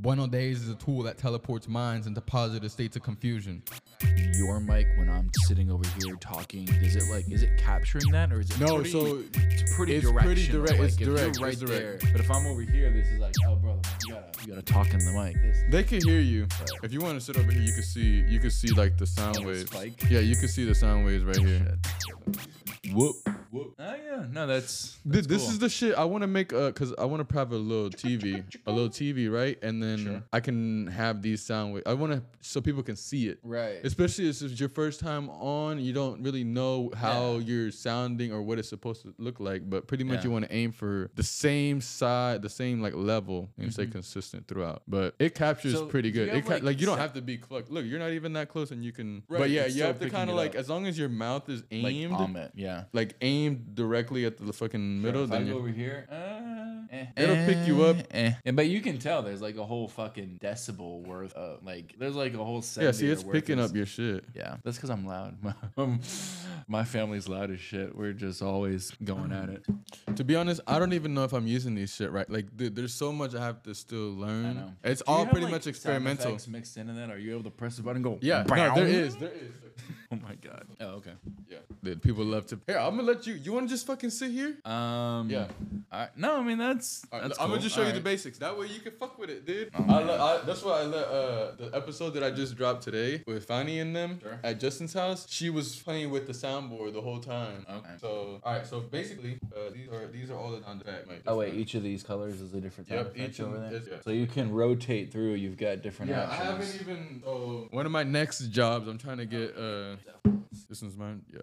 Bueno Daze is a tool that teleports minds into positive states of confusion. Your mic when I'm sitting over here talking, is it like is it capturing that or is it No, pretty, so it's pretty it's directional, pretty direct- Like it's direct, right it's direct. there. But if I'm over here, this is like, oh brother, you gotta you gotta talk in the mic. This They can hear you. If you want to sit over here, you can see you can see like the sound Oh, waves. spike? Yeah, you can see the sound waves right here. Whoop. Whoop. Oh yeah, no, that's, Th- that's this cool. is the shit I want to make uh cuz I want to have a little TV, a little TV, right? And then Sure. I can have these sound waves. I want to so people can see it. right. Especially if it's your first time on, you don't really know how Yeah. you're sounding or what it's supposed to look like. But pretty much Yeah. you want to aim for the same side, the same like level, and stay consistent throughout. But it captures Mm-hmm. So, pretty good. It ca- like, like you don't have to be clucked. Look, you're not even that close, and you can. Right, but yeah, you have to kind of like up. as long as your mouth is aimed, it, yeah. Like aimed directly at the fucking middle, If I then go you're, over here, uh, eh, It'll pick you up. Eh. Yeah, but you can tell there's like a whole fucking decibel worth of like there's like a whole set. yeah. See, it's picking of- up your shit. Yeah, that's because I'm loud. Um, My family's loud as shit. We're just always going at it. To be honest, I don't even know if I'm using these shit right. Like, dude, there's so much I have to still learn. I know. It's Do you all have, pretty like, much experimental. effects mixed into that. Are you able to press the button and go? Yeah, no, "Bow"? there is, there is. Oh my god. Oh okay. Yeah, dude, people love to. Here, I'm gonna let you. You want to just fucking sit here? Um. Yeah. I, no, I mean that's. All right, that's I'm gonna just show you the basics. That way you can fuck with it, dude. Oh, I man. I, that's why I let uh, the episode that I just dropped today with Fanny and them Sure. at Justin's house. She was playing with the soundboard the whole time. Okay. So, all right. So basically, uh, these are these are all the on the back. Mike. Oh wait, each of these colors is a different sound Yep, effect each of over them there. is- yeah. So you can rotate through. You've got different Yeah, I options. haven't even. So one of my next jobs, I'm trying to get. uh This one's mine. Yeah.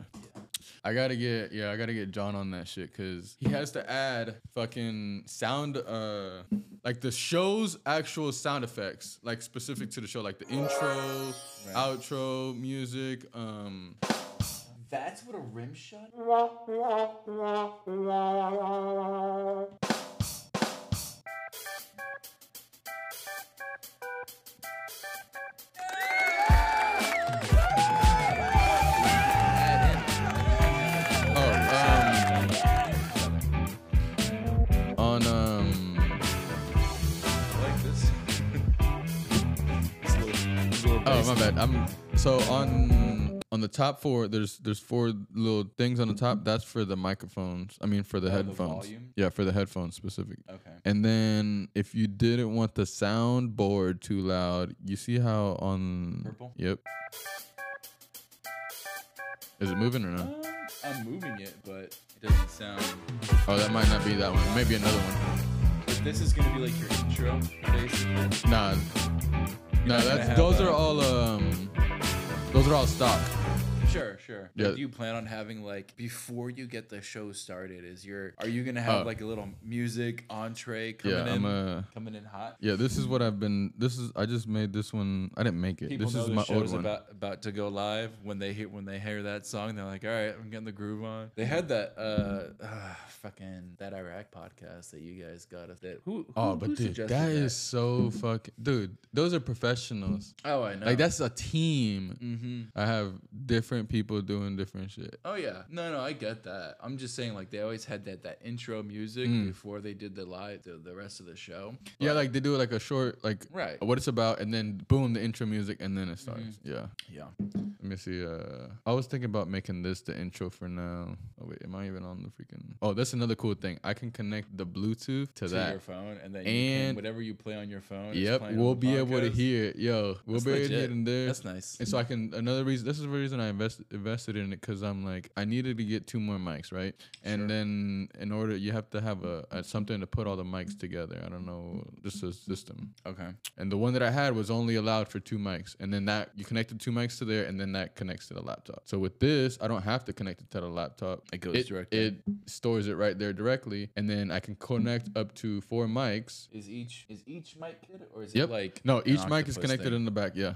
I gotta get. Yeah, I gotta get John on that shit because he has to add fucking sound. Uh, like the show's actual sound effects, like specific to the show, like the intro, outro, music. Um. That's what a rim shot. I'm so on on the top four. There's there's four little things on the top. That's for the microphones. I mean for the Oh, the headphones. volume? yeah, for the headphones specific. Okay. And then if you didn't want the soundboard too loud, you see how on Purple? Yep. Is it moving or not? Um, I'm moving it, but it doesn't sound. Oh, that might not be that one. Maybe another one. But this is gonna be like your intro, basically. Nah. Nah, that's those are all um those are all stock. Sure, sure. Yeah. Do you plan on having like before you get the show started? Is your are you gonna have Oh. like a little music entree coming Yeah, in? Uh coming in hot. Yeah, this is what I've been. This is I just made this one. I didn't make it. People this know is the my old show's one. about about to go live when they hear when they hear that song. They're like, "All right, I'm getting the groove on." They had that uh, uh fucking that Iraq podcast that you guys got. That who? who oh, who but dude, suggested that is so fucking. Dude, those are professionals. Oh, I know. Like that's a team. Mm-hmm. I have different people doing different shit. Oh yeah, no, no, I get that. I'm just saying, like they always had that that intro music Mm. before they did the live the, the rest of the show. Yeah, like they do like a short like right. what it's about, and then boom, the intro music, and then it starts. Mm-hmm. Yeah. Yeah. Let me see. Uh, I was thinking about making this the intro for now. Oh wait, am I even on the freaking? Oh, that's another cool thing. I can connect the Bluetooth to, To that. your phone, and then you can, And- whatever you play on your phone. Yep, we'll be able to hear it. Yo, we'll That's be able to hear it in there. That's nice. And so I can another reason. This is the reason I invest, invested in it because I'm like I needed to get two more mics, right? And Sure. then in order, you have to have a, a something to put all the mics together. I don't know, just a system. Okay. And the one that I had was only allowed for two mics, and then that you connected two mics to there, and then that connects to the laptop. So with this, I don't have to connect it to the laptop. It goes it, directly. It stores it right there directly, and then I can connect up to four mics. Is each is each mic kit or is Yep. it like No, each mic is connected thing? in the back. Yeah.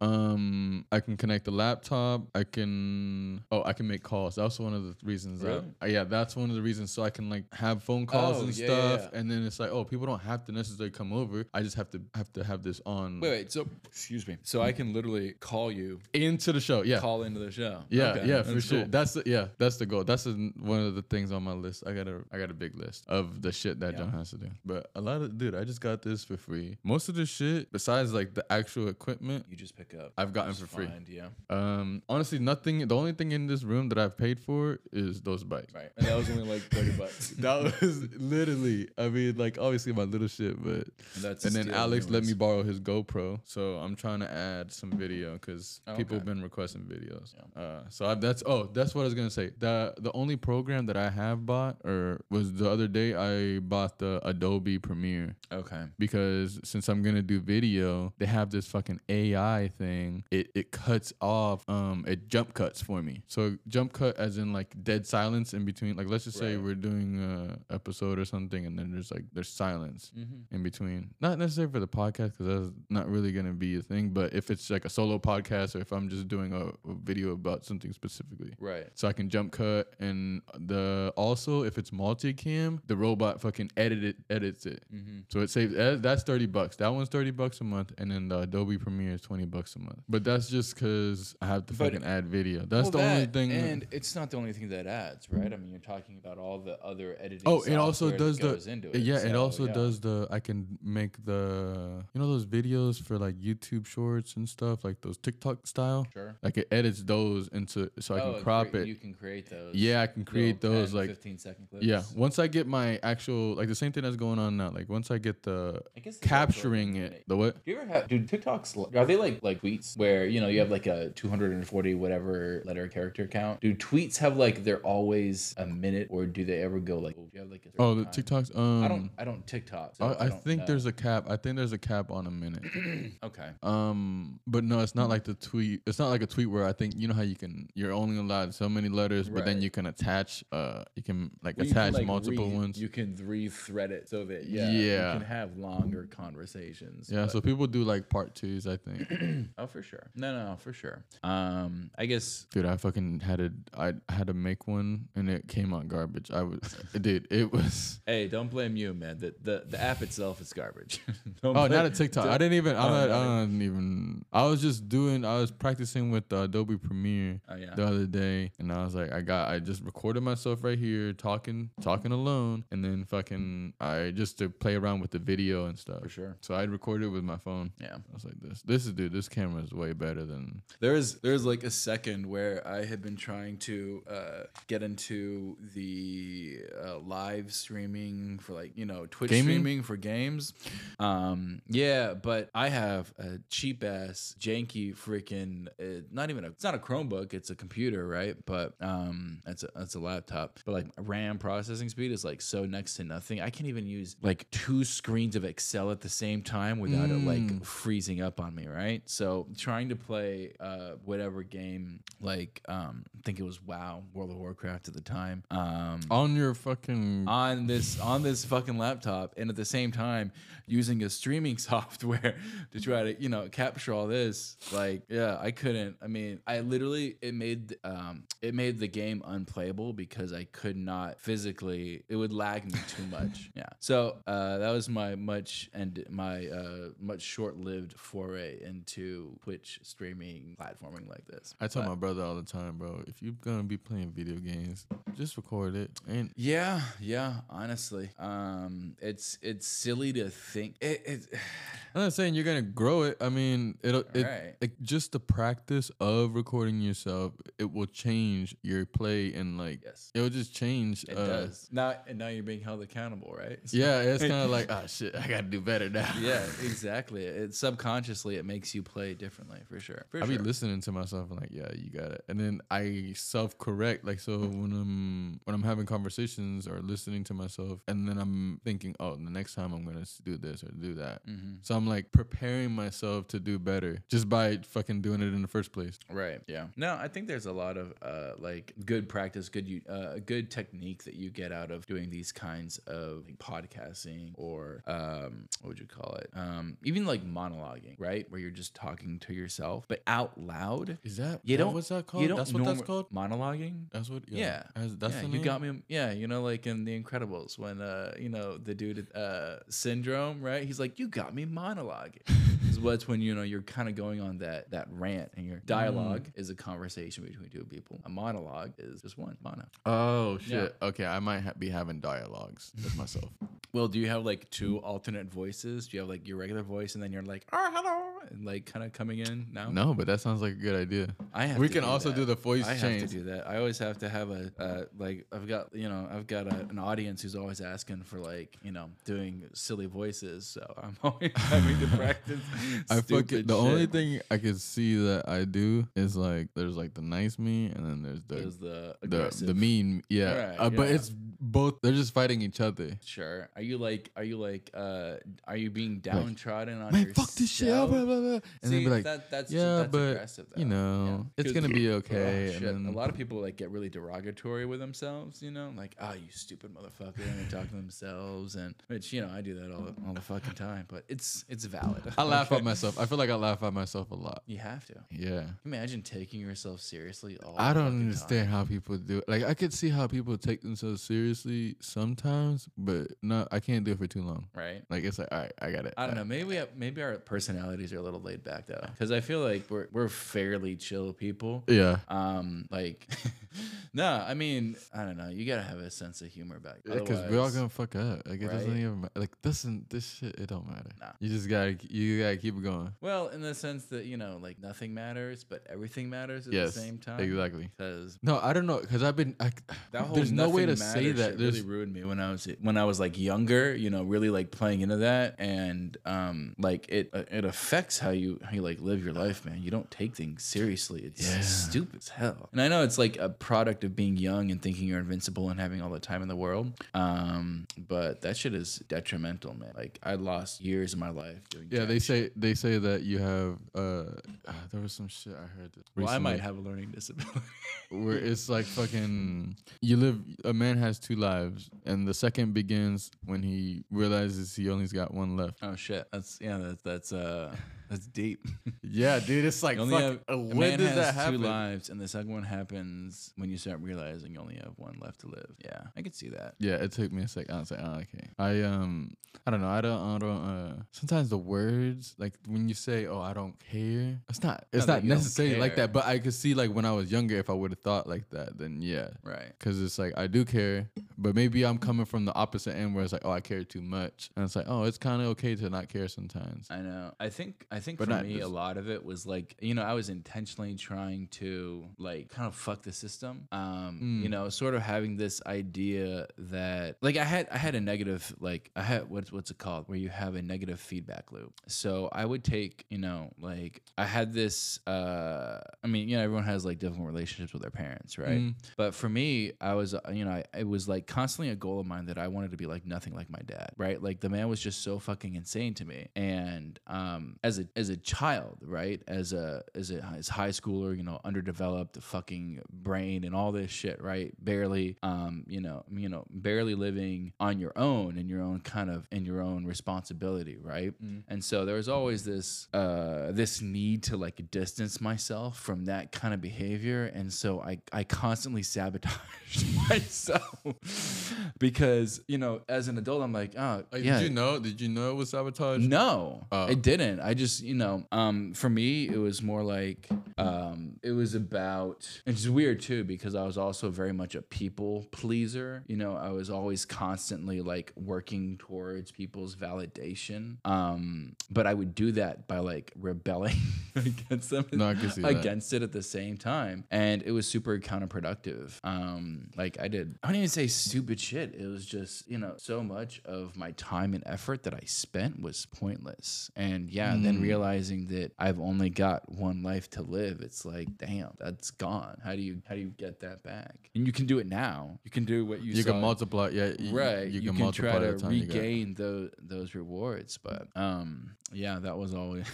Um, I can connect the laptop. I can. Oh, I can make calls. That's one of the reasons. Really? That, uh, yeah, that's one of the reasons. So I can like have phone calls Oh, and yeah, yeah, stuff. yeah. And then it's like, oh, people don't have to necessarily come over. I just have to have to have this on Wait, wait. So, excuse me. So I can literally call you, into the show. Yeah. call into the show. Yeah, Okay, yeah, for that's sure. cool. That's the yeah, that's the goal. That's the, one of the things on my list. I got a I got a big list of the shit that Yeah. John has to do. But a lot of dude, I just got this for free. Most of the shit, besides like the actual equipment, You just pick up. I've gotten for free. find, yeah. Um, honestly, nothing. The only thing in this room that I've paid for is those bikes. Right. And that was only like 30 bucks. That was literally. I mean, like obviously my little shit, but And that's and then Alex let me borrow his GoPro, so I'm trying to add some video because Oh, people okay. have been requesting videos. Uh, so I, that's oh, that's what I was gonna say. The the only program that I have bought or was the other day I bought the Adobe Premiere Okay. because since I'm gonna do video, they have this fucking AI thing. It it cuts off um it jump cuts for me. So jump cut as in like dead silence in between. Like let's just say Right. we're doing a episode or something, and then there's like there's silence Mm-hmm. in between. Not necessarily for the podcast because that's not really gonna be a thing. But if it's like a solo podcast or if I'm just doing a, a video about something specifically, Right. so I can jump cut and the also if it's multicam, the robot fucking edit it edits it. Mm-hmm. So it saves that's thirty bucks. That one's thirty bucks a month, and then the Adobe Premiere is twenty bucks a month. But that's just because I have to But- fucking add video. That's Well, the only thing. And it's not the only thing that adds, right? I mean, you're talking about all the other editing. Oh, it also does the it. yeah. it also yeah. does the. I can make the you know those videos for like YouTube Shorts and stuff like those TikTok style. Sure. Like it edits those into so I Oh, can crop cre- it. You can create those. Yeah, I can create those 10, like 15 second clips. yeah. Once I get my actual like the same thing that's going on now. Like once I get the I guess capturing it. The what? Do you ever have, dude? TikToks are they like like tweets where you know you have like a 240 whatever letter character count? Do tweets have like they're always a minute, or do they ever go like? Have like a Oh, the time? TikToks. Um, I don't. I don't TikTok. so I, I don't think know. there's a cap. I think there's a cap on a minute. okay. Um, but no, it's not like the tweet. It's not like a tweet where I think you know how you can. You're only allowed so many letters, but then you can attach. Uh, you can like Well, you can, attach like, multiple re- ones. You can re-thread it so that yeah, Yeah. you can have longer conversations. yeah, but- so people do like part twos. I think. oh, for sure. No, no, no, for sure. Um, I guess Dude, I fucking had to. I had to make one, and it came out garbage. I was, dude. It was. Hey, don't blame you, man. The the, the app itself is garbage. Don't Oh, blame- not a TikTok. I didn't even. I'm Oh, not, not I don't even. I was just doing. I was practicing with uh, Adobe Premiere Oh yeah. the other day, and I was like, I got. I just recorded myself right here talking, talking alone, and then fucking. I just to play around with the video and stuff. For sure. So I recorded with my phone. Yeah. I was like, this. This is dude. This camera is way better than. There is there is like a second where I had been trying to uh, get into the uh, live streaming for like you know Twitch Gaming? streaming for games. Um, yeah, but I have a cheap ass janky freaking uh, not even a it's not a Chromebook it's a computer right? But um it's a it's a laptop. But like RAM processing speed is like so next to nothing. I can't even use like two screens of Excel at the same time without it like freezing up on me right? So trying to play uh whatever game like um I think it was WoW World of Warcraft at the time. Um On your fucking. on this on this fucking laptop and at the same time using a streaming software to try to you know capture all this like yeah i couldn't i mean i literally it made um it made the game unplayable because i could not physically it would lag me too much. Yeah. So uh that was my much and my uh much short-lived foray into twitch streaming platforming like this I tell But- my brother all the time, bro. If you're gonna be playing video games, just record it. And Yeah, yeah, honestly. Um it's it's silly to think it, it I'm not saying you're gonna grow it. I mean, it'll it, Alright. like just the practice of recording yourself. It will change your play and like Yes. it will just change. It uh, does. Now and now you're being held accountable, right? So- Yeah, it's kind of like oh shit, I gotta do better now. yeah, exactly. It subconsciously it makes you play differently for sure. For I sure. be listening to myself and like, yeah, you got it. And then I self correct, like so when I'm when I'm having conversations or listening to myself, and then I'm thinking, oh, the next time I'm gonna do this or do that. Mhm. So I'm like preparing myself to do better just by fucking doing it in the first place. Right. Yeah. No, I think there's a lot of uh, like good practice, good uh, good technique that you get out of doing these kinds of like, podcasting or um, what would you call it? Um, even like monologuing, right? Where you're just talking to yourself, but out loud. Is that You that- don't. What's that called? You don't that's what that's called. Monologuing. That's what. Yeah. That's, that's yeah, the you name? got me. Yeah, you know, like in The Incredibles when uh, you know, the dude uh Syndrome, right? He's like, You got me monologuing. is what's when you know you're kind of going on that that rant and your dialogue is a conversation between two people. A monologue is just one mono. Oh Yeah. shit. Okay, I might ha- be having dialogues with myself. Well, do you have like two alternate voices? Do you have like your regular voice and then you're like, oh hello, and like kind of coming in now? No, but that sounds like a good idea. I have We to can also that. do the voice I change. have to do that. I always have to have a uh, like I've got you know I've got a, an audience who's always asking for like you know doing silly voices, so I'm always having to practice. I fucking the only thing I can see that I do is like there's like the nice me and then there's the is the the the mean yeah. Right, uh, but it's both they're just fighting each other. Sure. Are you like? Are you like? Uh, are you being downtrodden on Man, fuck this shit. Blah, blah, blah. And then See, be like, that, that's yeah, that's but you know, Yeah. it's gonna be Oh, okay. shit. and A lot of people like get really derogatory with themselves, you know, like "ah, you stupid motherfucker," and they talk to themselves, and which you know I do that all all the fucking time, but it's it's valid. I laugh? at myself. I feel like I laugh at myself a lot. You have to Yeah. imagine taking yourself seriously. All I don't understand time. how people do it. Like I could see how people take themselves seriously sometimes, but no, I can't do it for too long. Right. Like it's like, all right, I got it. I don't know. Maybe we have, maybe our personalities are a little laid back though, because I feel like we're we're fairly chill people. Yeah. Um, like, no, I mean, I don't know. You gotta have a sense of humor about you. Because we're all gonna fuck up. Like it doesn't even like doesn't this shit. It don't matter. Nah. You just gotta you gotta keep it going. Well, in the sense that you know, like nothing matters, but everything matters at yes. the same time. Exactly. Because No, I don't know. Because I've been. I, that whole there's no way to say that. really ruined me when I was when I was like younger. You know, really like playing into that, and um, like it uh, it affects how you how you like live your life, man. You don't take things seriously. It's Yeah. stupid as hell. And I know it's like a product of being young and thinking you're invincible and having all the time in the world. Um, but that shit is detrimental, man. Like I lost years of my life doing. yeah. They shit. say they say that you have. uh There was some shit I heard. This Well, I might have a learning disability. Where it's like fucking. You live. A man has two lives, and the second begins when he realizes he only's got one left. Oh shit! That's yeah. That's that's uh that's deep. Yeah, dude. It's like You only fuck, have, uh, a when man does has that two happen? lives, and the second one happens when you start realizing you only have one left to live. Yeah, I could see that. Yeah, it took me a sec. I was like, oh, okay. I um, I don't know. I don't. I don't. Uh, sometimes the words, like when you say, "Oh, I don't care," it's not. It's Not not necessarily like that. But I could see, like when I was younger, if I would have thought like that, then yeah. Right. Cause it's like I do care, but maybe I'm coming from the opposite end where it's like, oh, I care too much, and it's like, oh, it's kind of okay to not care sometimes. I know. I think. I think But for not me, a lot of it was like you know I was intentionally trying to like kind of fuck the system. Um, Mm. you know, sort of having this idea that like I had I had a negative like I had what's what's it called where you have a negative feedback loop. So I would take you know like I had this. uh I mean you know everyone has like different relationships with their parents, right? Mm. But for me, I was, uh, you know, I, it was like constantly a goal of mine that I wanted to be like nothing like my dad, right? Like the man was just so fucking insane to me. And um, as a as a child, right, as a as a as high schooler, you know, underdeveloped, fucking brain and all this shit, right? Barely, um, you know, you know, barely living on your own in your own kind of in your own responsibility, right? And so there was always this uh this need to like distance myself from that kind of behavior. And so I I constantly sabotaged myself because, you know, as an adult I'm like, oh yeah. Did you know? Did you know it was sabotage? No, Oh. it didn't. I just, you know, um, for me, it was more like, um, it was about, it's weird too, because I was also very much a people pleaser. You know, I was always constantly like working towards people's validation. Um, but I would do that by like rebelling against them No, see that. against it at the same time and it was super counterproductive um like i did i don't even say stupid shit it was just you know so much of my time and effort that i spent was pointless and yeah then Mm. Realizing that i've only got one life to live it's like damn that's gone how do you how do you get that back and you can do it now you can do what you You saw can multiply. Yeah, you, right You, you, can, can, multiply try the to regain those those rewards but um yeah that was always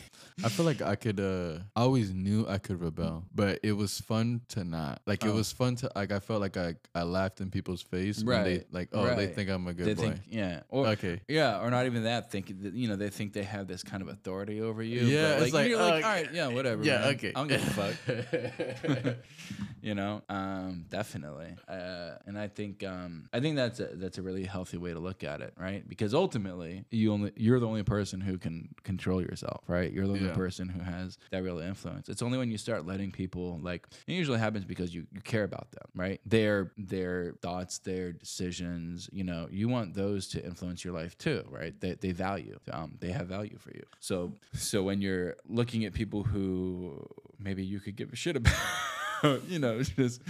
I feel like I could. uh I always knew I could rebel, but it was fun to not. Like it Oh. was fun to. Like I felt like I I laughed in people's face when they like. Oh, they think I'm a good they boy. think yeah or okay. yeah or not even that think that, you know they think they have this kind of authority over you Yeah, but, it's like, you're like uh, all right yeah whatever yeah, man. okay. i don't give a fuck. You know um definitely. Uh and i think um i think that's a that's a really healthy way to look at it right? Because ultimately you only you're the only person who can control yourself right? You're the only Yeah. person who has that real influence. It's only when you start letting people like it usually happens because you, you care about them right? Their their thoughts their decisions you know you want those to influence your life too right? They, they value um, they have value for you. So so when you're looking at people who maybe you could give a shit about you know, just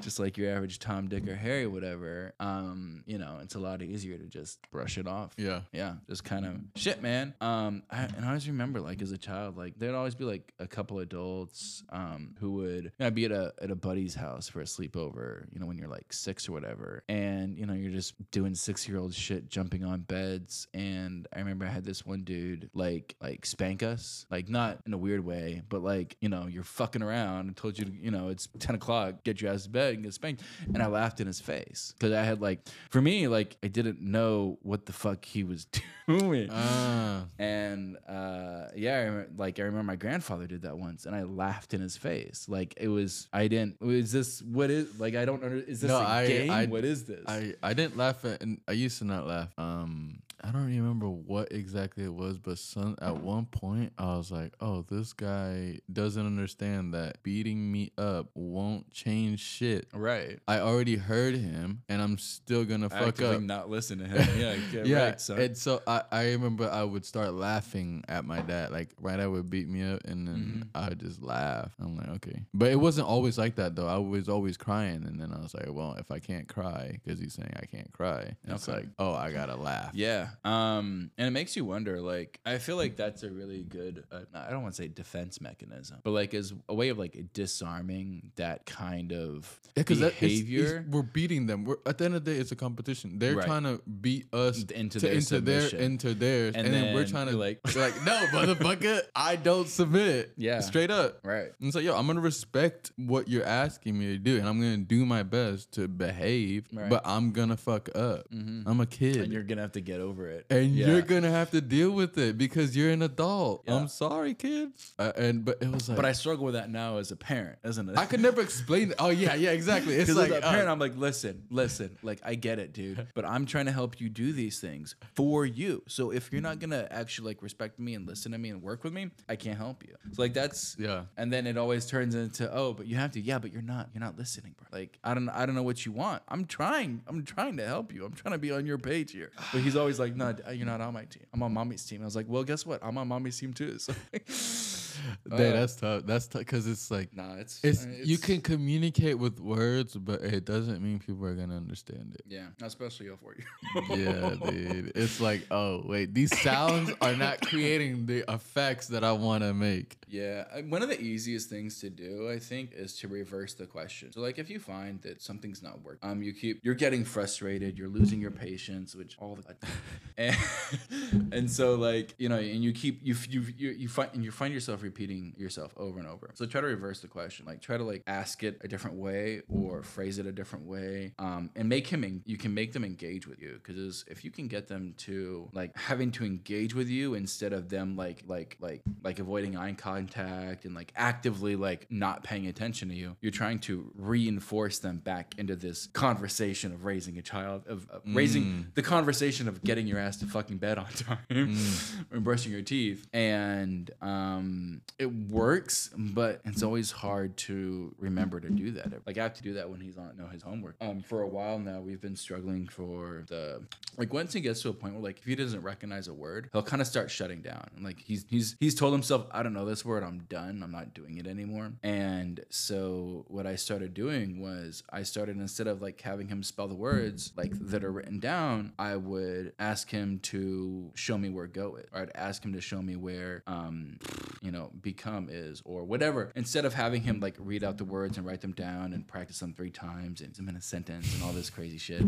just like your average Tom, Dick, or Harry, whatever. Um, you know, it's a lot easier to just brush it off. Yeah. Yeah, just kind of shit, man. Um, I, and I always remember, like as a child, like there'd always be like a couple adults, um, who would you know, be at a at a buddy's house for a sleepover. You know, when you're like six or whatever, and you know you're just doing six year old shit, jumping on beds. And I remember I had this one dude like like spank us, like not in a weird way, but like you know you're fucking around and told you to, you know it's ten o'clock, get your ass to bed and get spanked. And I laughed in his face because I had like for me like I didn't know what the fuck he was doing. Ah. And uh, yeah, I remember, like I remember my grandfather did that once, and I laughed in his face. Like it was, I didn't. Is this what is like? I don't under. Is this No, a I- game? I- what is this? I I didn't laugh at, and I used to not laugh. Um, I don't remember what exactly it was, but some at one point I was like, "Oh, this guy doesn't understand that beating me up won't change shit." right. I already heard him, and I'm still gonna fuck Actively up. not listen to him. Yeah, get yeah, right, son. and so I, I remember I would start laughing at my dad. Like my dad would beat me up, and then Mm-hmm. I would just laugh. I'm like, okay, but it wasn't always like that though. I was always crying, and then I was like, well, if I can't cry because he's saying I can't cry, it's Okay. like, oh, I gotta laugh. Yeah. Um, and it makes you wonder. Like, I feel like that's a really good. Uh, I don't want to say defense mechanism, but like as a way of like disarming that kind of Yeah, behavior we're beating them. We're at the end of the day, it's a competition. They're Right. trying to beat us into to, their into their into theirs, And and, then, we're trying to like, like- no, motherfucker, I don't submit. Yeah. straight up. right. And so, yo, I'm gonna respect what you're asking me to do, and I'm gonna do my best to behave. Right. But I'm gonna fuck up. I'm a kid, And you're gonna have to get over it. and Yeah. you're gonna have to deal with it because you're an adult. Yeah. I'm sorry, kid. Uh, and but it was like, But I struggle with that now as a parent, isn't it? I could never explain. It. Oh yeah, yeah, exactly. It's like as a uh, parent, I'm like, listen, listen, like I get it, dude, but I'm trying to help you do these things for you. So if you're not gonna actually like respect me and listen to me and work with me, I can't help you. So like that's Yeah. And then it always turns into, oh, but you have to, yeah, but you're not, you're not listening, bro. Like I don't, I don't know what you want. I'm trying, I'm trying to help you. I'm trying to be on your page here. But he's always like, no, you're not on my team. I'm on mommy's team. I was like, well, guess what? I'm on mommy's team too. So. Dang, Uh, that's tough. That's tough because it's like Nah, it's, it's, uh, you can communicate with words, but it doesn't mean people are gonna understand it. yeah, especially for you. yeah, dude. It's like, oh wait, these sounds are not creating the effects that I want to make. Yeah, one of the easiest things to do, I think, is to reverse the question. So, like, if you find that something's not working, um, you keep you're getting frustrated, you're losing your patience, which all the and, and so like you know, and you keep you you you, you find and you find yourself repeating yourself over and over. So try to reverse the question, like try to like ask it a different way or phrase it a different way, um, and make him en- you can make them engage with you because if you can get them to like having to engage with you instead of them like like like like avoiding eye contact and like actively like not paying attention to you you're trying to reinforce them back into this conversation of raising a child of, of raising the conversation of getting your ass to fucking bed on time and brushing your teeth. And um it works but it's always hard to remember to do that. Like i have to do that when he's on no his homework. Um for a while now we've been struggling for the like once he gets to a point where like if he doesn't recognize a word he'll kind of start shutting down. And like he's he's he's told himself i don't know this word word, I'm done. I'm not doing it anymore. And so what I started doing was I started instead of like having him spell the words like that are written down, I would ask him to show me where go is. Or I'd ask him to show me where um you know become is or whatever. Instead of having him like read out the words and write them down and practice them three times and them in a sentence and all this crazy shit.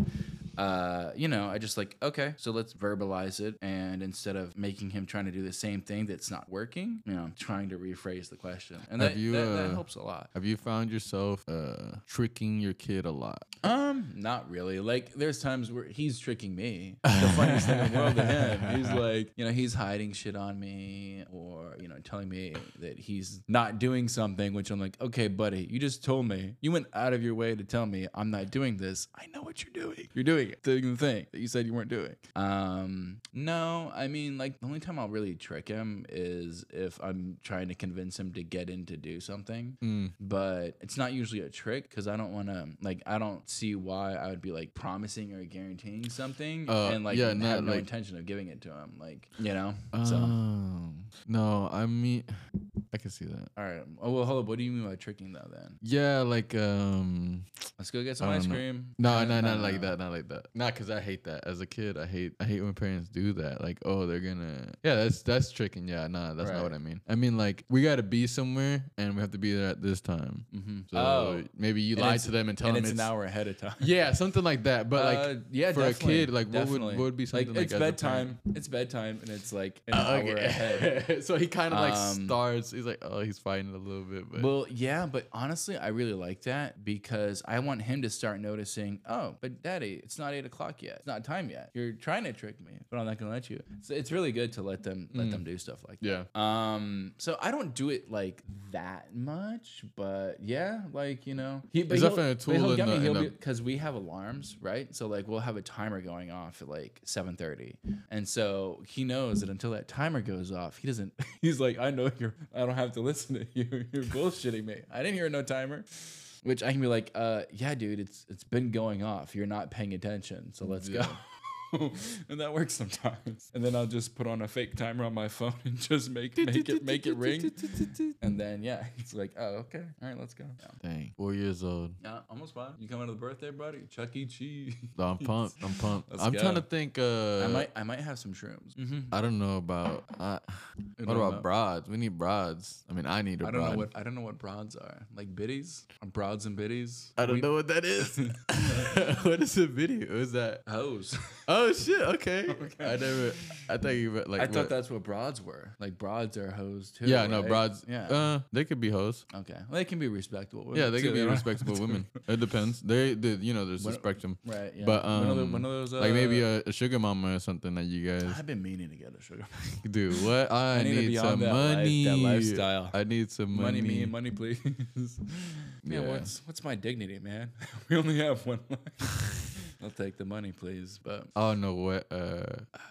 Uh, you know, I just like, okay, so let's verbalize it. And instead of making him trying to do the same thing that's not working, you know, trying to rephrase the question. And Have that, you, that, that uh, helps a lot. Have you found yourself uh, tricking your kid a lot? Um, not really. Like, there's times where he's tricking me. The funniest thing in the world to him. He's like, you know, he's hiding shit on me, or you know, telling me that he's not doing something. Which I'm like, okay, buddy, you just told me. You went out of your way to tell me I'm not doing this. I know what you're doing. You're doing Doing the thing that you said you weren't doing. Um, no, I mean, like the only time I'll really trick him is if I'm trying to convince him to get in to do something Mm. but it's not usually a trick because I don't want to like I don't see why I would be like promising or guaranteeing something Uh, and like yeah, have no like- intention of giving it to him like you know so Um, no, I mean, I can see that. all right oh well hold up what do you mean by tricking though then Yeah, like um, let's go get some I ice know. cream no, no, not like that, not like that. Not because I hate that. As a kid, I hate, I hate when parents do that. Like, oh, they're gonna, yeah, that's that's tricking. Yeah, nah, that's not what I mean. I mean, like, we gotta be somewhere, and we have to be there at this time. mm-hmm. So oh maybe you And lie it's- to them and tell and them it's an hour ahead of time Yeah, something like that. But like, Uh, yeah for a kid, like, what would- definitely. what would be something like that? it's as a bedtime it's bedtime and it's like an hour ahead so he kind of like Um, starts. He's like, oh, he's fighting a little bit, but Well, yeah, but honestly, I really like that because I want him to start noticing. Oh, but daddy, it's not eight o'clock yet. It's not time yet. You're trying to trick me, but I'm not gonna let you. So it's really good to let them let Mm. them do stuff like yeah. that. Um, so I don't do it like that much, but yeah, like you know, he but he'll- definitely a tool in me. the- He'll in be a- because we have alarms, right? So like we'll have a timer going off at like seven thirty, and so he knows that until that timer goes off, he doesn't. He's like, I know you're. I don't have to listen to you. You're bullshitting me. I didn't hear no timer. Which I can be like, uh, yeah, dude, it's it's been going off. You're not paying attention, so let's Yeah. go. and that works sometimes. And then I'll just put on a fake timer on my phone and just make make it make it ring. And then yeah, it's like, oh okay, all right, let's go. Yeah, Dang, four years old. yeah almost fine. You coming to the birthday, buddy? Chuck E. Cheese. No, I'm pumped. I'm pumped. Let's I'm trying to think. Uh, I might I might have some shrooms. Mm-hmm. I don't know about. Uh, what about know? broads? We need broads. I mean, I need a I don't broad. know what I don't know what broads are. Like biddies, broads and biddies. I don't We- know what that is. what is a video? Is that? Hoes. Oh shit! Okay. Okay. I never. I thought you meant like. I thought what- that's what broads were. Like broads are hoes too. Yeah, no right? broads. Yeah. Uh, they could be hoes. okay. Well, they can be respectable. women, Yeah, they too. could be respectable women. It depends. They, they you know, there's a spectrum. Right. Yeah. But the- um, one of those. Uh, like maybe a, a sugar mama or something that you guys I've been meaning to get a sugar. do. What I, I need need some that life- money. that lifestyle. I need some money. money, me, money, please. yeah, Yeah. What's what's my dignity, man? we only have one life. I'll take the money, please. But I don't know what. Uh,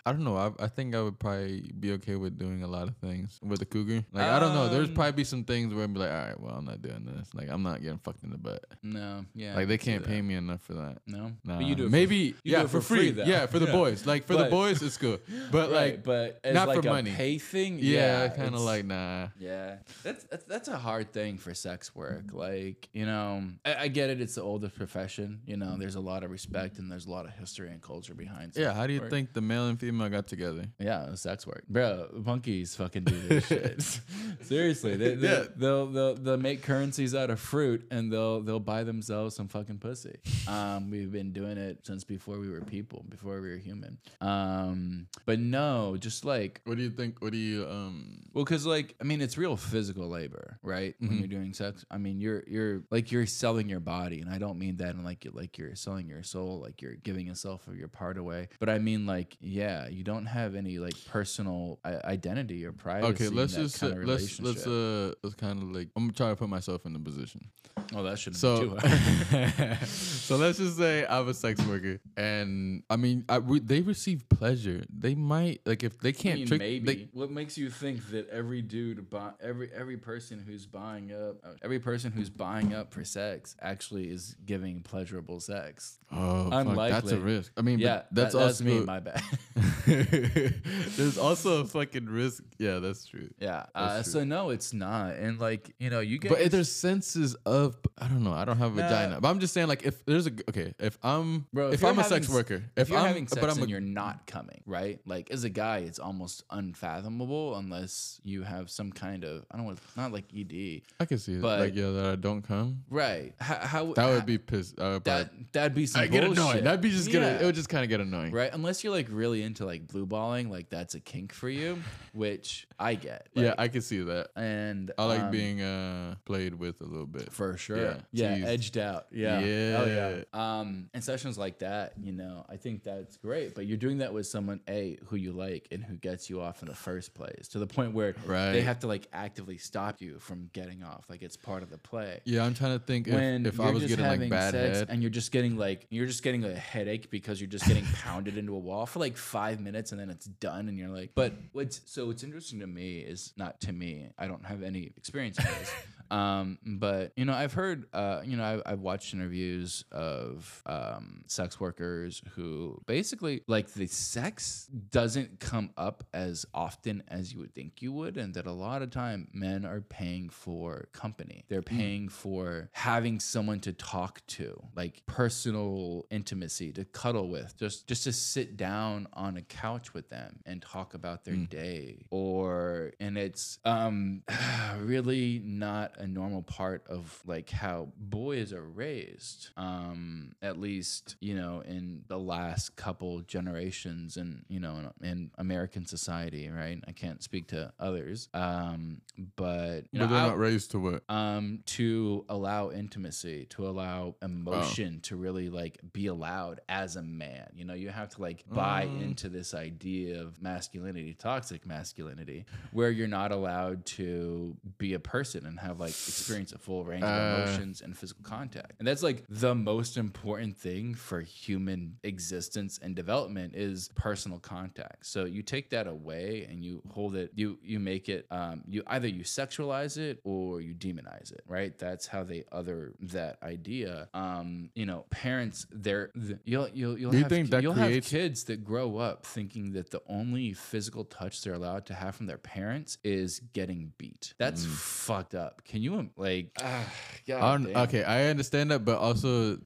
I don't know. I, I think I would probably be okay with doing a lot of things with the cougar. Like I don't know. There's Um, probably be some things where I'd be like, all right, well, I'm not doing this. Like I'm not getting fucked in the butt. no, yeah. like they can't pay me enough for that. No, Nah. but you do it for- maybe you yeah do it for, free. though. yeah, for the Yeah. boys. Like for the boys, it's good. But right, like but as not like for a money. pay thing, yeah, yeah, kind of like nah. Yeah, that's, that's that's a hard thing for sex work. Like you know, I, I get it. It's the oldest profession. You know, there's a lot of respect and there's a lot of history and culture behind. Yeah, how do you work. think the male and female got together? Yeah, sex work, bro. Monkeys fucking do this shit. Seriously, they, they, Yeah. they'll they'll they'll make currencies out of fruit and they'll they'll buy themselves some fucking pussy. Um, we've been doing it since before we were people, before we were human. Um, but no, just like What do you think? What do you um? well, because like I mean, it's real physical labor, right? When Mhm. you're doing sex, I mean, you're you're like you're selling your body, and I don't mean that in like you like you're selling your soul, like you're giving yourself or your part away. But I mean, like, yeah, you don't have any like personal i- identity or privacy. Okay, let's just kind of let's let's uh let's kind of like I'm trying to put myself in the position. Oh, that shouldn't So, be too hard. so let's just say I'm a sex worker, and I mean, I, we, they receive pleasure. They might like if they can't mean, trick. maybe. They, what makes you think that every dude, buy, every every person who's buying up, every person who's buying up for sex actually is giving pleasurable sex? oh, fuck, that's a risk. I mean, Yeah, but that's that- also me. My bad. There's also a fucking risk. Yeah, that's true. yeah. Uh, That's so no, it's not. And like you know, you get. But if there's senses of I don't know. I don't have a Nah. vagina. But I'm just saying, like, if there's a okay, if I'm Bro, if, you're I'm a sex worker, if, you're I'm having sex but I'm and a, you're not coming, right? Like as a guy, it's almost unfathomable unless you have some kind of I don't want not like ED, I can see it. like yeah, that I don't come. right? How, how That would be pissed. I would that that'd be some I bullshit. Annoying. That'd be just gonna. Yeah. It would just kind of get annoying. right? Unless you're like really into like blue balling, like that's a kink for you, which I get. yeah, I can see that. and I like um, being uh played with a little bit. for sure. Yeah, Yeah, edged out. Yeah. Yeah. Yeah. Um, and sessions like that, you know, I think that's great. But you're doing that with someone a who you like and who gets you off in the first place to the point where they have to like actively stop you from getting off. Like it's part of the play. Yeah, I'm trying to think if, when if you're I was getting like bad sex head. and you're just getting like you're just getting a headache because you're just getting pounded into a wall for like five minutes and then it's done and you're like but mm. what's so what's interesting to me is not to me i don't have any experience in this um but you know i've heard uh you know I've, I've watched interviews of um sex workers who basically like the sex doesn't come up as often as you would think you would and that a lot of time men are paying for company. They're paying for having someone to talk to like personal intimacy to cuddle with just just to sit down on a couch with them and talk about their day. Or and it's um really not a normal part of like how boys are raised um at least you know in the last couple generations and you know in, in american society right i can't speak to others um but you but know they're I- not raised to what? um to allow intimacy to allow emotion to really like be allowed as a man you know you have to like buy Mm. into this idea of masculinity toxic masculinity where you're not allowed to be a person and have like experience a full range of Uh. emotions and physical contact. And that's like the most important thing for human existence and development is personal contact. So you take that away and you hold it you you make it um you either you sexualize it or you demonize it right? That's how they other that idea. Um you know parents they're th- you'll you'll, you'll you have think that you'll creates- have kids that grow up thinking that the only physical touch they're allowed to have from their parents is getting beat. That's fucked up. Can you im- like ah, God don't- okay, I understand that, but also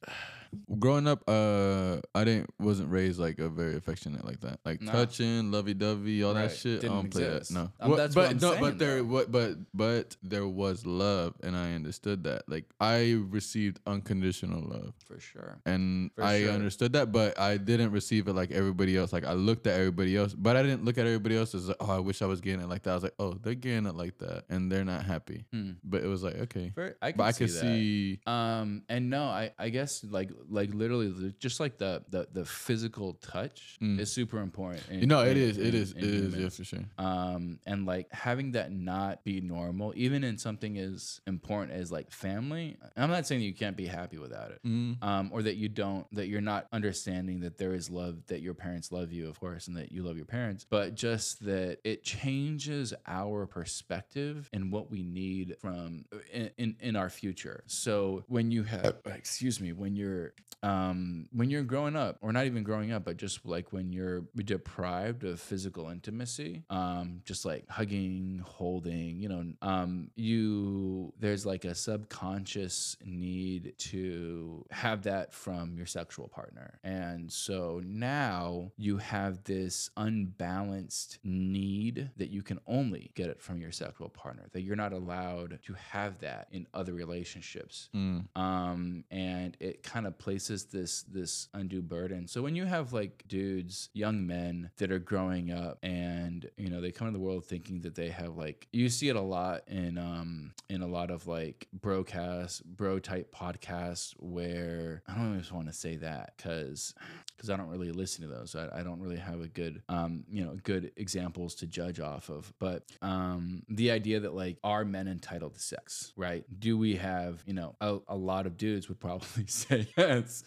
growing up, uh, I didn't wasn't raised like a very affectionate like that, like No. touching, lovey dovey, all Right, that shit. I didn't don't play that. No, Um, that's but what I'm no, saying, but there, what, but but there was love, and I understood that. Like I received unconditional love. for sure and For I sure. understood that, but I didn't receive it like everybody else. Like I looked at everybody else, but I didn't look at everybody else as oh, I wish I was getting it like that. I was like, oh, they're getting it like that, and they're not happy. Hmm. But it was like, okay, Very- I can but I could see. Um, and no, I, I guess like like literally just like the the, the physical touch Mm. is super important. In, You know, it in- is, it in- is, in it is, yeah, for sure. Um, and like having that not be normal, even in something as important as like family. I'm not saying that you can't be happy without it. Mm. Um, or that you don't, that you're not understanding that there is love, that your parents love you, of course, and that you love your parents, but just that it changes our perspective and what we need from in, in, in our future. So when you have, excuse me, when you're, um, when you're growing up, or not even growing up, but just like when you're deprived of physical intimacy, um, just like hugging, holding, you know, um, you, there's like a subconscious need to have that from your sexual partner. And so now you have this unbalanced need that you can only get it from your sexual partner, that you're not allowed to have that in other relationships Mm. um, and it kind of places this this undue burden. So when you have like dudes, young men that are growing up, and you know they come into the world thinking that they have like you see it a lot in um in a lot of like broadcast bro type podcasts where I don't even want to say that because because I don't really listen to those. I, I don't really have a good, um, you know, good examples to judge off of. But um, the idea that like are men entitled to sex, right? Do we have, you know, a, a lot of dudes would probably say yes.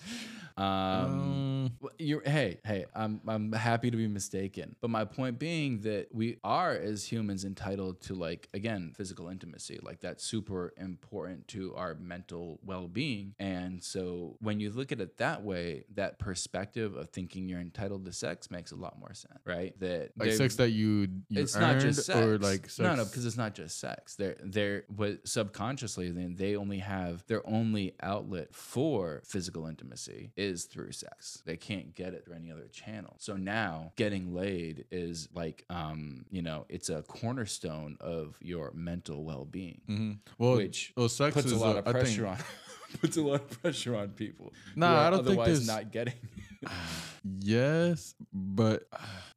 Um, well, you're hey hey I'm I'm happy to be mistaken, but my point being that we are as humans entitled to like again physical intimacy, like that's super important to our mental well being. And so when you look at it that way, that perspective of thinking you're entitled to sex makes a lot more sense, right? That Like sex that you, you it's not just sex. or like sex. no, no, because it's not just sex. They're they're but subconsciously then they only have their only outlet for physical intimacy is through sex. They can't get it through any other channel. So now getting laid is like um, you know, it's a cornerstone of your mental well being. Mhm. Well, Which well, sex Puts is a lot of I think- pressure on puts a lot of pressure on people. who Nah, I don't think there's- not getting Yes, but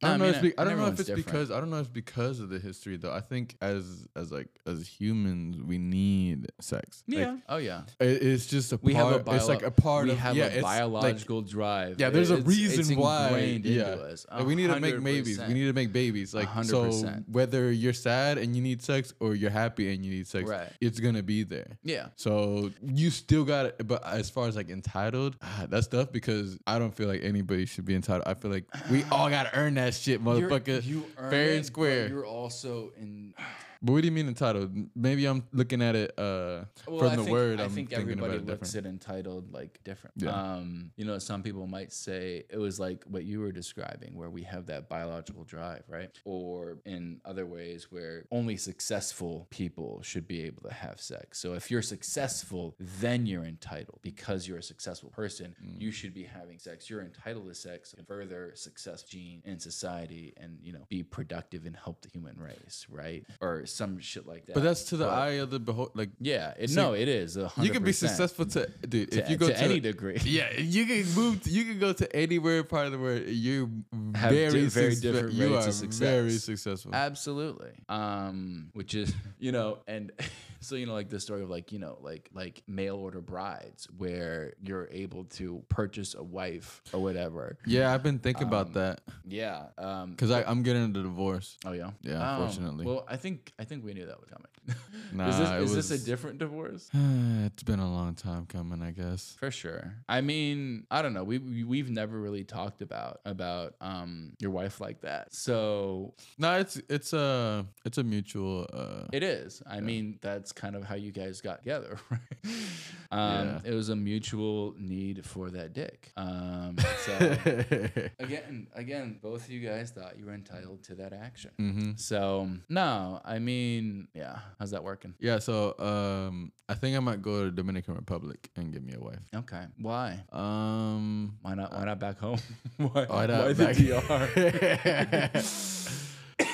I don't know. mean, if be, I and don't know if it's different. because I don't know if it's because of the history though. I think as as like as humans, we need sex. Like, Yeah. oh yeah. it- it's just a We part. have a bio- it's like a part we of have yeah, a it's like- biological drive. yeah, there's a It's- it's reason why. into Yeah, us. Like, we need to make babies. We need to make babies. Like so, 100%. whether you're sad and you need sex or you're happy and you need sex, Right. it's gonna be there. Yeah. So you still got it, but as far as like entitled, ah, that's tough because I don't feel like anybody should be entitled. I feel like we all gotta earn that shit, motherfucker. you earn fair it, and but square. You're also in. But what do you mean entitled? Maybe I'm looking at it uh, Well, from I the think, word. I I'm think everybody it looks different. at entitled like different. Yeah. Um, you know, some people might say it was like what you were describing, where we have that biological drive, right? Or in other ways where only successful people should be able to have sex. So if you're successful, then you're entitled because you're a successful person. Mm. You should be having sex. You're entitled to sex and further success gene in society, and you know, be productive and help the human race, right? Or some shit like that. But that's to the But- eye of the behold. Like yeah, it, So no, it is. a you can be successful to dude. to, if you go to, to, any degree. yeah, you can move. To, you can go to anywhere part of the world. You're Have very di- very different You rates are of success. very successful. Absolutely. Um, which is you know, and so you know, like the story of like you know, like like mail order brides, where you're able to purchase a wife or whatever. yeah, I've been thinking about Um, that Yeah. Um. because I'm getting a divorce. Oh yeah. Yeah, Um, unfortunately. Well, I think I think we knew that was coming. Nah, is this, is this a different divorce? it's been a long time coming, I guess. For sure. I mean, I don't know. We, we we've never really talked about about um your wife like that. So No, it's it's a it's a mutual. Uh, It is. I mean, that's kind of how you guys got together, right? Um, Yeah. It was a mutual need for that dick. Um, so again, again, both of you guys thought you were entitled to that action. hmm So no, I mean, yeah. How's that working? Yeah, so um, I think I might go to Dominican Republic and get me a wife. Okay. Why? Um, Why not? Why not back home? why, why not why back- the DR?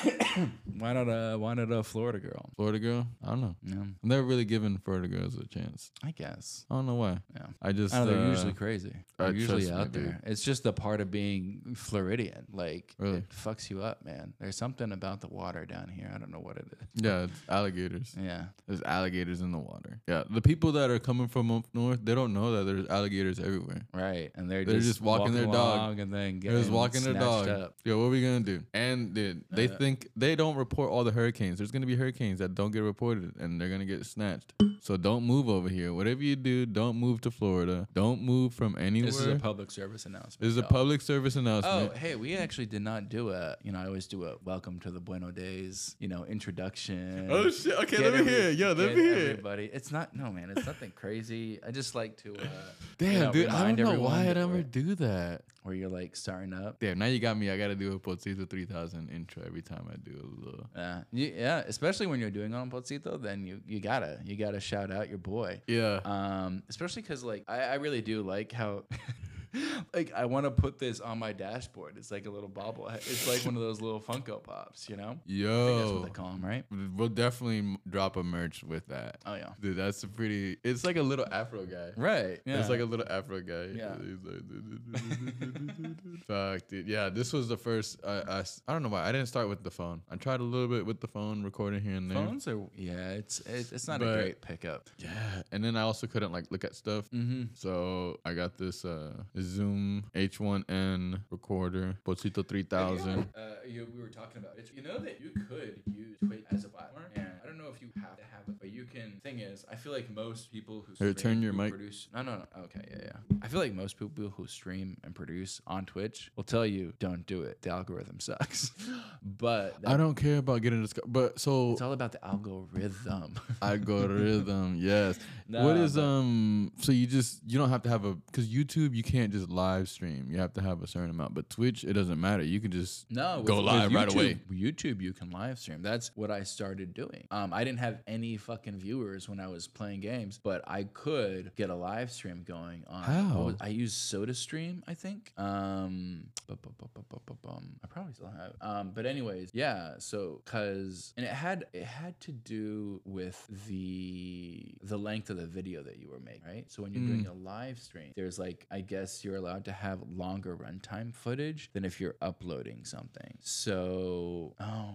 why not a Why not a Florida girl? Florida girl? I don't know. Yeah, I've never really given Florida girls a chance. I guess. I don't know why. Yeah. I just I know they're uh, usually crazy. They're usually out dude. there. It's just a part of being Floridian. Like Really? it fucks you up, man. There's something about the water down here. I don't know what it is. yeah, it's alligators. Yeah. There's alligators in the water. Yeah, the people that are coming from up north, they don't know that there's alligators everywhere. Right. And they're, They're just, just walking their dog. and then They're just walking their dog. Up. Yeah, what are we gonna do? And dude, they Uh, think they don't report all the hurricanes. There's gonna be hurricanes that don't get reported, and they're gonna get snatched. So don't move over here. Whatever you do, don't move to Florida. Don't move from anywhere. This is a public service announcement. This is a y'all. public service announcement. Oh, hey, we actually did not do a, you know, I always do a welcome to the Bueno Daze, you know, introduction. Oh, shit. Okay, Get let me every- hear it. Yo, let me hear it. Everybody. It's not, no, man, it's nothing crazy. I just like to, uh, Damn, you know, dude, I don't know why I that never do that. Where you're like starting up. Damn, now you got me. I gotta do a Potito 3000 intro every time I do a little. Yeah, you, yeah, especially when you're doing on Potito, then you you gotta you gotta shout out your boy. Yeah. Um, especially because like I, I really do like how. like I want to put this on my dashboard. It's like a little bobble. It's like one of those little Funko Pops, you know. I think that's what they call them, right? We'll definitely drop a merch with that. Oh yeah. Dude, that's a pretty. It's like a little Afro guy. Right. Yeah. It's like a little Afro guy. Yeah. Fuck, dude. Yeah, this was the first. I I don't know why I didn't start with the phone. I tried a little bit with the phone, recording here and there. phones are yeah. It's it, it's not a great pickup. Yeah, and then I also couldn't like look at stuff. Mm-hmm. So I got this uh Zoom H1N recorder, Bocito 3000. Uh, you, we were talking about it. You know that you could use Twitch as a platform, have it, but you can. Thing is, I feel like most people who stream, turn your who mic. produce. No, no, no. Okay, yeah, yeah. I feel like most people who stream and produce on Twitch will tell you don't do it. The algorithm sucks. but that- I don't care about getting this, but so it's all about the algorithm. algorithm, yes. what Nah, is but- um? So you just you don't have to have a because YouTube you can't just live stream. You have to have a certain amount. But Twitch it doesn't matter. You can just No, Go live right away. YouTube, you can live stream. That's what I started doing. Um, I didn't have any fucking viewers when I was playing games, but I could get a live stream going on. How? was- I used SodaStream, I think. Um, bu- bu- bu-. I probably still have. Um, but anyways, yeah. So, cause and it had it had to do with the the length of the video that you were making, right? So when you're doing a live stream, there's like I guess you're allowed to have longer runtime footage than if you're uploading something. So, oh no, they weren't.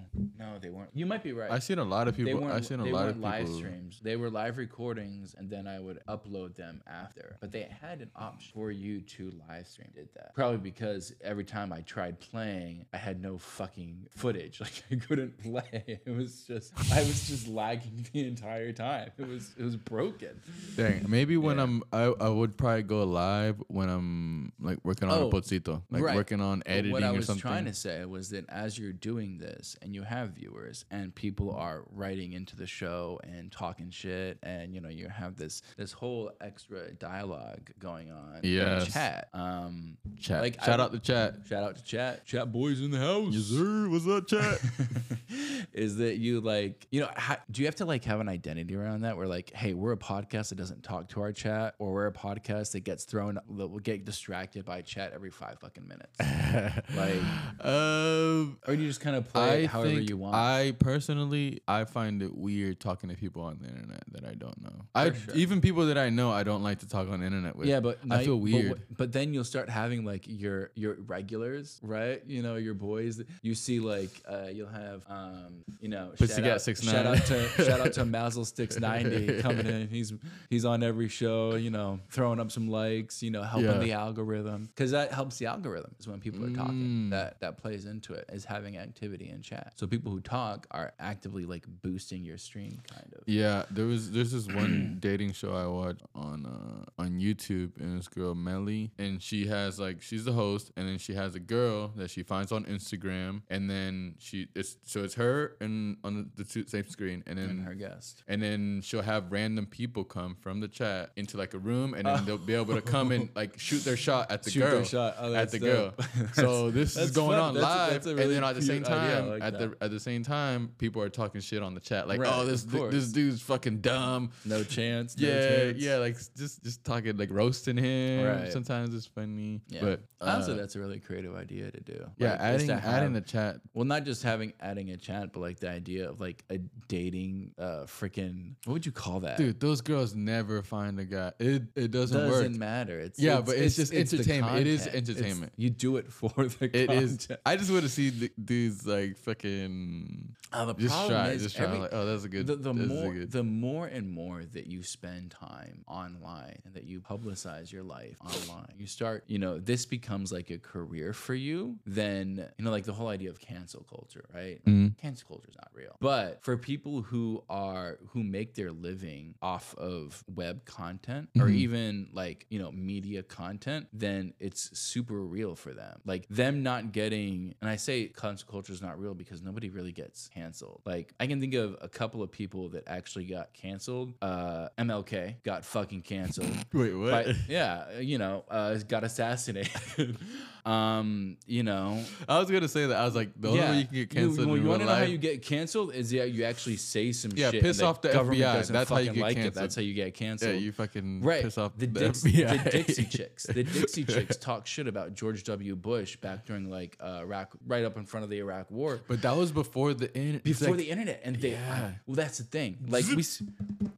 You might be right. I seen a lot of people. I seen a they lot of live streams. They were live recordings, and then I would upload them after. But they had an option for you to live stream. Did that probably because every time I tried playing, I had no fucking footage. Like I couldn't play. It was just I was just lagging the entire time. It was it was broken. Dang, maybe when Yeah. I'm, I, I would probably go live when I'm like working on Oh, a pocito, like right. working on editing what I was something. trying to say was that as you're doing this and you have viewers and people are writing into the show and talking shit and you know you have this this whole extra dialogue going on Yes. in chat. Um, chat. like, Shout I- out to chat. shout out to chat. Chat boys in the house. Yes, sir. What's up, chat? is that you like you know ha- do you have to like have an identity around that where like hey we're a podcast that doesn't talk to our chat or we're a podcast that gets thrown that will get distracted by chat every five fucking minutes like um, or do you just kind of play I it however think you want I personally, I find it weird talking to people on the internet that I don't know. I sure. even people that I know, I don't like to talk on the internet with. yeah, but I now- feel but weird. wh- But, then you'll start having like your your regulars, right? You know, your boys. You see, like uh, you'll have, um, you know, shout out, 6ix9ine. shout out to shout out to Mazel Sticks ninety coming in. He's he's on every show. You know, throwing up some likes. You know, helping Yeah. the algorithm because that helps the algorithm. Is when people are talking. Mm. That that plays into it is having activity in chat. So people who talk are actively like boosting your stream, kind of. Yeah, there was there's this one dating show I watched on uh, on YouTube, and this girl Melly, and she has like she's the host, and then she has a girl that she finds on Instagram, and then she it's so it's her and on the two, same screen, and then And her guest. and then she'll have random people come from the chat into like a room, and then Oh. they'll be able to come and like shoot their shot at the Shoot girl. Oh, at the dope. girl. so this is going fun. on That's live, that's a and then at the same. Time, like at that. the at the same time, people are talking shit on the chat, like, Right, "Oh, this du- this dude's fucking dumb." No chance. no Yeah, chance. yeah, like just just talking like roasting him. Right. Sometimes it's funny, Yeah. but Honestly, uh, that's a really creative idea to do. yeah, Like, is adding to adding have- the chat. well, not just having adding a chat, but like the idea of like a dating, uh, freaking what would you call that? Dude, those girls never find a guy. It it doesn't, work. doesn't matter. It's Yeah, but it's just the entertainment. It is content. It's- entertainment. you do it for the It is. content. I just want to see th- these like fucking. Uh, the Just problem try, is just try. every- like, oh, that's a good. the, the this is a more good. the more and more that you spend time online and that you publicize your life online you start you know this becomes like a career for you then you know like the whole idea of cancel culture right Mhm. cancel culture is not real but for people who are who make their living off of web content or Mhm. even like you know media content then it's super real for them like them not getting and i say cancel culture is not real because nobody really gets canceled like i can think of a couple of people that actually got canceled uh mlk got fucking canceled Wait, what? but yeah you know uh got assassinated um you know I was gonna say that. I was like, the only way you can get canceled you, you want to know how you get canceled is yeah you actually say some Yeah, shit piss off the government FBI. That's how you get like it. canceled. that's how you get yeah, canceled you fucking Right, piss off the, the, Dix, the Dixie chicks. The Dixie chicks talk shit about George W. Bush back during like uh, Iraq, right up in front of the Iraq War, But that was before the internet. before the internet. And they, Yeah. well, that's the thing. Like we,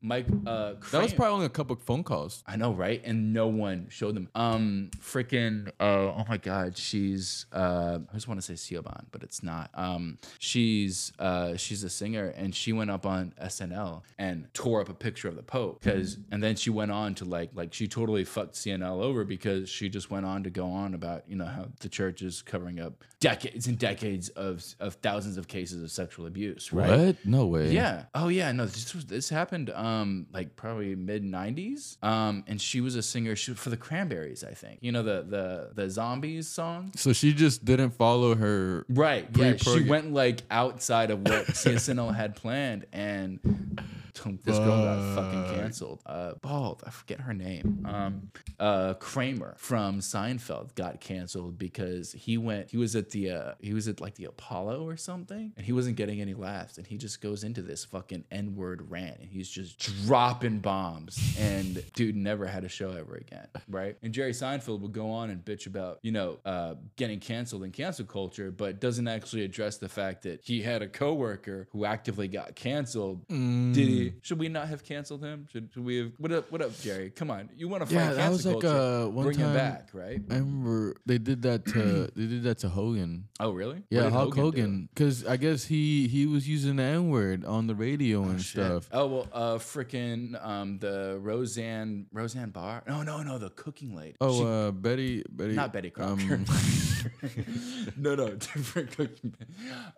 Mike. Uh, That was probably only a couple phone calls. I know, right? And no one showed them. Um, freaking. Uh, oh my God, she's. Uh, I just want to say Siobhan, but it's not. Um, she's. Uh, she's a singer, and she went up on SNL and tore up a picture of the Pope because, and then she went on to like, like she totally fucked SNL over because she just went on to go on about you know how the church is covering up decades and decades of of thousands of cases of sexual abuse, right? What? No way. Yeah. Oh yeah. No, this was this happened um like probably mid '90s. Um, and she was a singer she, for the Cranberries, I think. You know the the the Zombies song. So she just didn't follow her. Right. Yeah. She went like outside of what CSNL had planned, and this girl got fucking canceled. Uh, bald. I forget her name. Um, uh, Kramer from Seinfeld got canceled because he went. He was at the. Uh, he was at like the Apollo or something, and he wasn't getting any laughs, and he just goes into this fucking N word rant, and he's just dropping bombs, and dude never had a show ever again, right? And Jerry Seinfeld would go on and bitch about you know uh, getting canceled in cancel culture, but doesn't actually address the fact that he had a coworker who actively got canceled. Did he? Should we not have canceled him? Should, should we have? What up? What up, Jerry? Come on, you want to fight Yeah, that was like culture? uh, one Bring time. him back, right? I remember they did that to they did that to Hogan. Oh, really? Yeah, Hulk? Hogan, because I guess he he was using the N word on the radio and Shit. stuff. Oh well, uh, freaking um, the Roseanne Roseanne Barr. No, no, no, the cooking lady. Oh, She- uh, Betty Betty. not Betty Crocker. um, no, no, different cooking.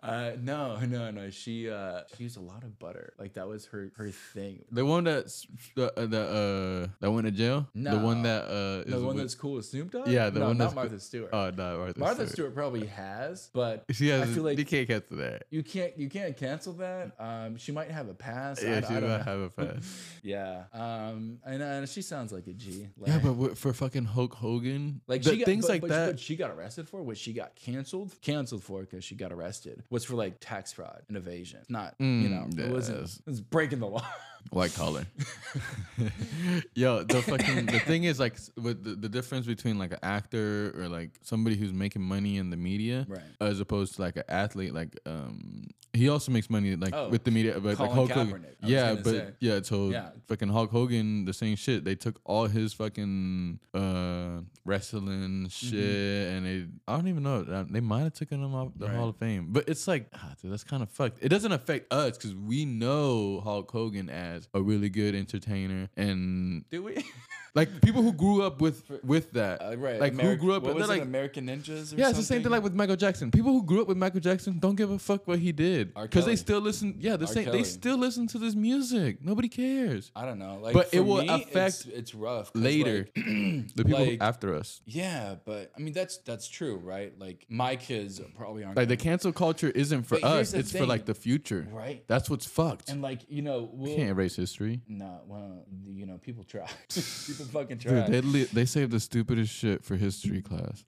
Uh, no, no, no. She uh, she used a lot of butter. Like that was her her thing. the one that's the uh, the uh that went to jail. the one that uh is The one with- that's cool with Snoop Dogg. Yeah, the no, one not that's co- Martha Stewart. Oh no, Martha, Martha Stewart. Stewart probably has, but She has. I feel like you can't cancel that. you can't you can't cancel that. Um, she might have a pass. Yeah, I she don't might have a pass. Yeah. Um, and, uh, she sounds like a G. Like, Yeah, but for fucking Hulk Hogan, like the she got, things but- like but that. What she got arrested for, what she got canceled, canceled for because she got arrested was for like tax fraud and evasion. Not you Mm, know, it wasn't. It was breaking the law. White collar. Yo, the fucking the thing is like s- with the, the difference between like an actor or like somebody who's making money in the media, Right. as opposed to like an athlete. Like, um, he also makes money like Oh, with the media, but like Hulk Hogan. Kaepernick, I was Yeah, but say. yeah, so Yeah. fucking Hulk Hogan, the same shit. They took all his fucking uh wrestling Mm-hmm. shit, and they I don't even know. uh, They might have taken him off the Right. Hall of Fame, but it's like, ah, dude, that's kind of fucked. It doesn't affect us because we know Hulk Hogan as a really good entertainer, and Do we? like people who grew up with with that, Uh, right. Like who grew up, What they're was like. American Ninjas? Or yeah, it's the same thing like with Michael Jackson. People who grew up with Michael Jackson don't give a fuck what he did because they still listen. Yeah, the R. same. They still listen to this music. Nobody cares. I don't know. Like, But it will me, affect It's, it's rough later. like, The people like, after us. Yeah, but I mean that's that's true, right? Like my kids probably aren't Like the cancel culture isn't for us. It's for like the future. right? That's what's fucked. And like you know, we'll, Can't erase history. no, well, you know, people try. people fucking try. Dude, they li- they saved the stupidest shit for history class.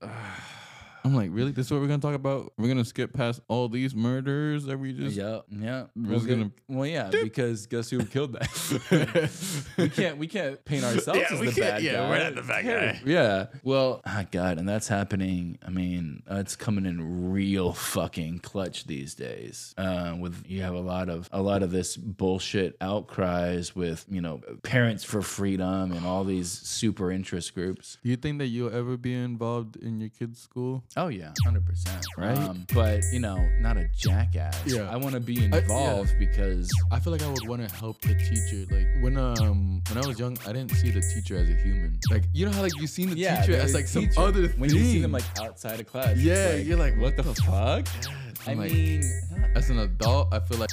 I'm like, really? This is what we're gonna talk about? We're gonna skip past all these murders that we just. yeah, yeah. We're Well, gonna- well, yeah, because guess who killed that? we can't we can't paint ourselves Yeah, as we the can't- bad yeah, guy. we're not the bad guy. Yeah. Well, ah, God, and that's happening. I mean, uh, it's coming in real fucking clutch these days. Uh, with you have a lot of a lot of this bullshit outcries with you know parents for freedom and all these super interest groups. Do you think that you'll ever be involved in your kid's school? Oh yeah, hundred percent. Right? Um, but you know, not a jackass. Yeah. I want to be yeah. involved because I feel like I would want to help the teacher. Like when um when I was young, I didn't see the teacher as a human. Like you know how like you seen the yeah, teacher as like some teacher. other when thing. you see them like outside of class. Yeah, you're like, what what the the fuck? I I'm like, mean, as an adult, I feel like